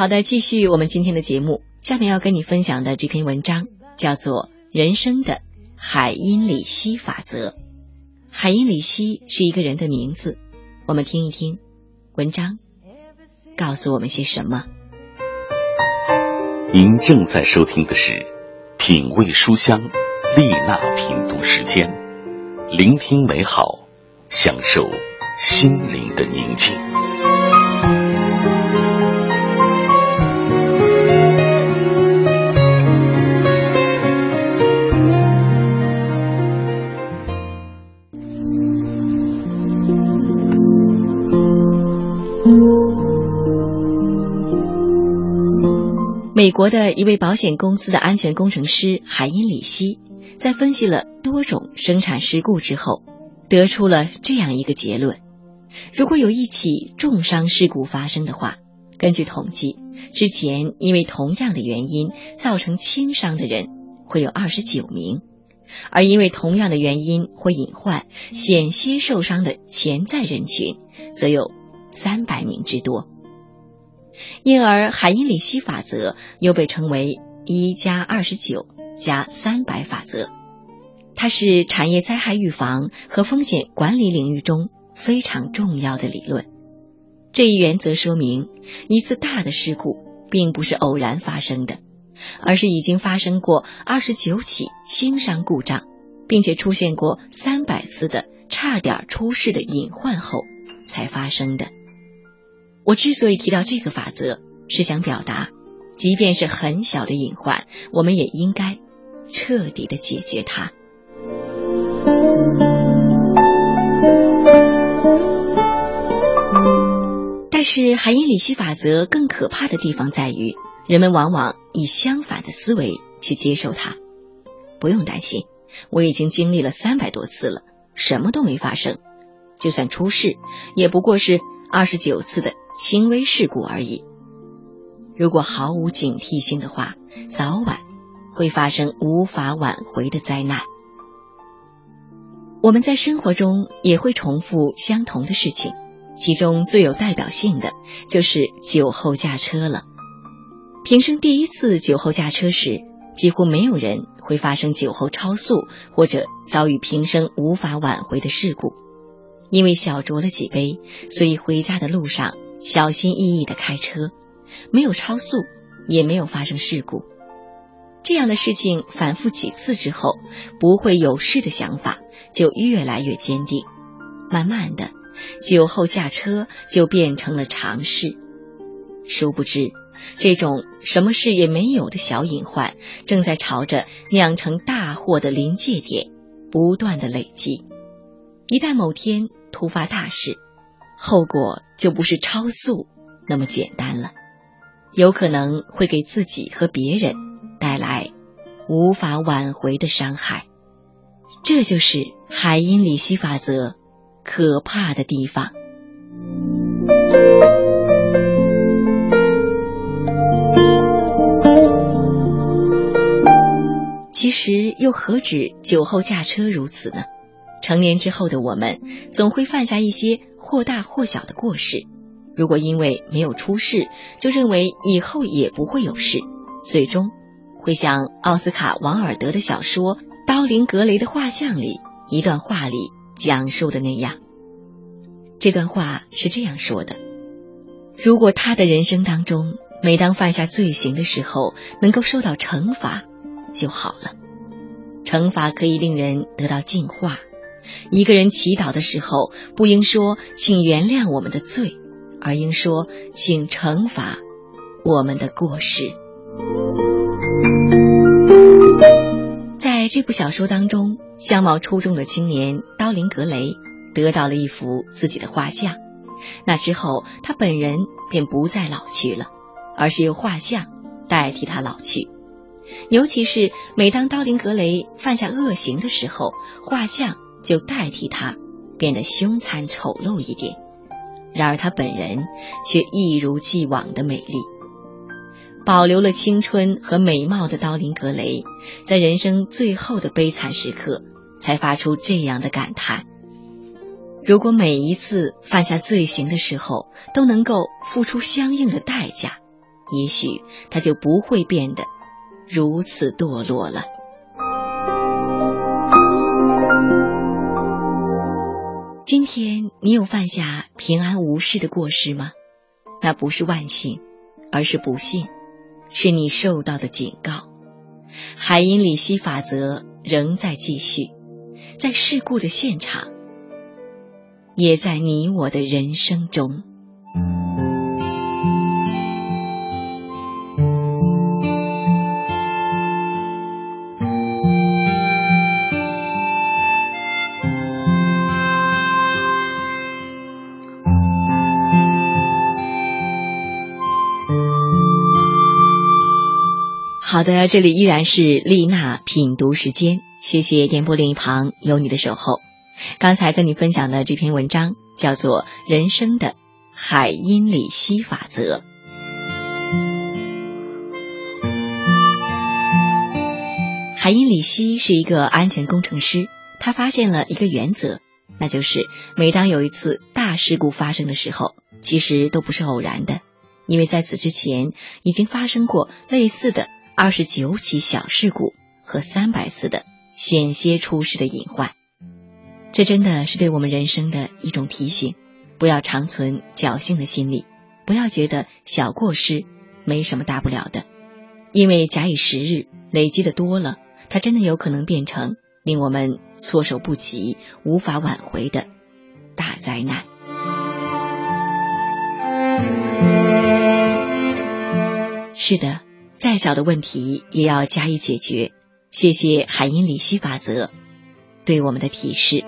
好的，继续我们今天的节目。下面要跟你分享的这篇文章叫做《人生的海因里希法则》。海因里希是一个人的名字，我们听一听文章告诉我们些什么。您正在收听的是《品味书香》丽娜品读时间，聆听美好，享受心灵的宁静。美国的一位保险公司的安全工程师海因里希，在分析了多种生产事故之后，得出了这样一个结论：如果有一起重伤事故发生的话，根据统计，之前因为同样的原因造成轻伤的人会有二十九名，而因为同样的原因或隐患险些受伤的潜在人群，则有三百名之多。因而，海因里希法则又被称为“一加二十九加三百法则”，它是产业灾害预防和风险管理领域中非常重要的理论。这一原则说明，一次大的事故并不是偶然发生的，而是已经发生过二十九起轻伤故障，并且出现过三百次的差点出事的隐患后才发生的。我之所以提到这个法则，是想表达，即便是很小的隐患，我们也应该彻底的解决它。但是海因里希法则更可怕的地方在于，人们往往以相反的思维去接受它。不用担心，我已经经历了三百多次了，什么都没发生，就算出事，也不过是二十九次的。轻微事故而已。如果毫无警惕性的话，早晚会发生无法挽回的灾难。我们在生活中也会重复相同的事情，其中最有代表性的就是酒后驾车了。平生第一次酒后驾车时，几乎没有人会发生酒后超速或者遭遇平生无法挽回的事故，因为小酌了几杯，所以回家的路上。小心翼翼的开车，没有超速，也没有发生事故。这样的事情反复几次之后，不会有事的想法就越来越坚定。慢慢的，酒后驾车就变成了常事。殊不知，这种什么事也没有的小隐患，正在朝着酿成大祸的临界点不断的累积。一旦某天突发大事，后果就不是超速那么简单了，有可能会给自己和别人带来无法挽回的伤害。这就是海因里希法则可怕的地方。其实又何止酒后驾车如此呢？成年之后的我们，总会犯下一些。或大或小的过失，如果因为没有出事，就认为以后也不会有事，最终会像奥斯卡·王尔德的小说《刀林格雷的画像》里一段话里讲述的那样。这段话是这样说的：如果他的人生当中，每当犯下罪行的时候能够受到惩罚就好了，惩罚可以令人得到净化。一个人祈祷的时候，不应说“请原谅我们的罪”，而应说“请惩罚我们的过失”。在这部小说当中，相貌出众的青年刀林格雷得到了一幅自己的画像。那之后，他本人便不再老去了，而是由画像代替他老去。尤其是每当刀林格雷犯下恶行的时候，画像。就代替他变得凶残丑陋一点，然而他本人却一如既往的美丽，保留了青春和美貌的刀林格雷，在人生最后的悲惨时刻，才发出这样的感叹：如果每一次犯下罪行的时候都能够付出相应的代价，也许他就不会变得如此堕落了。今天你有犯下平安无事的过失吗？那不是万幸，而是不幸，是你受到的警告。海因里希法则仍在继续，在事故的现场，也在你我的人生中。好的，这里依然是丽娜品读时间，谢谢电波另一旁有你的守候。刚才跟你分享的这篇文章叫做《人生的海因里希法则》。海因里希是一个安全工程师，他发现了一个原则，那就是每当有一次大事故发生的时候，其实都不是偶然的，因为在此之前已经发生过类似的。二十九起小事故和三百次的险些出事的隐患，这真的是对我们人生的一种提醒。不要长存侥幸的心理，不要觉得小过失没什么大不了的，因为假以时日，累积的多了，它真的有可能变成令我们措手不及、无法挽回的大灾难。是的。再小的问题也要加以解决。谢谢海因里希法则对我们的提示。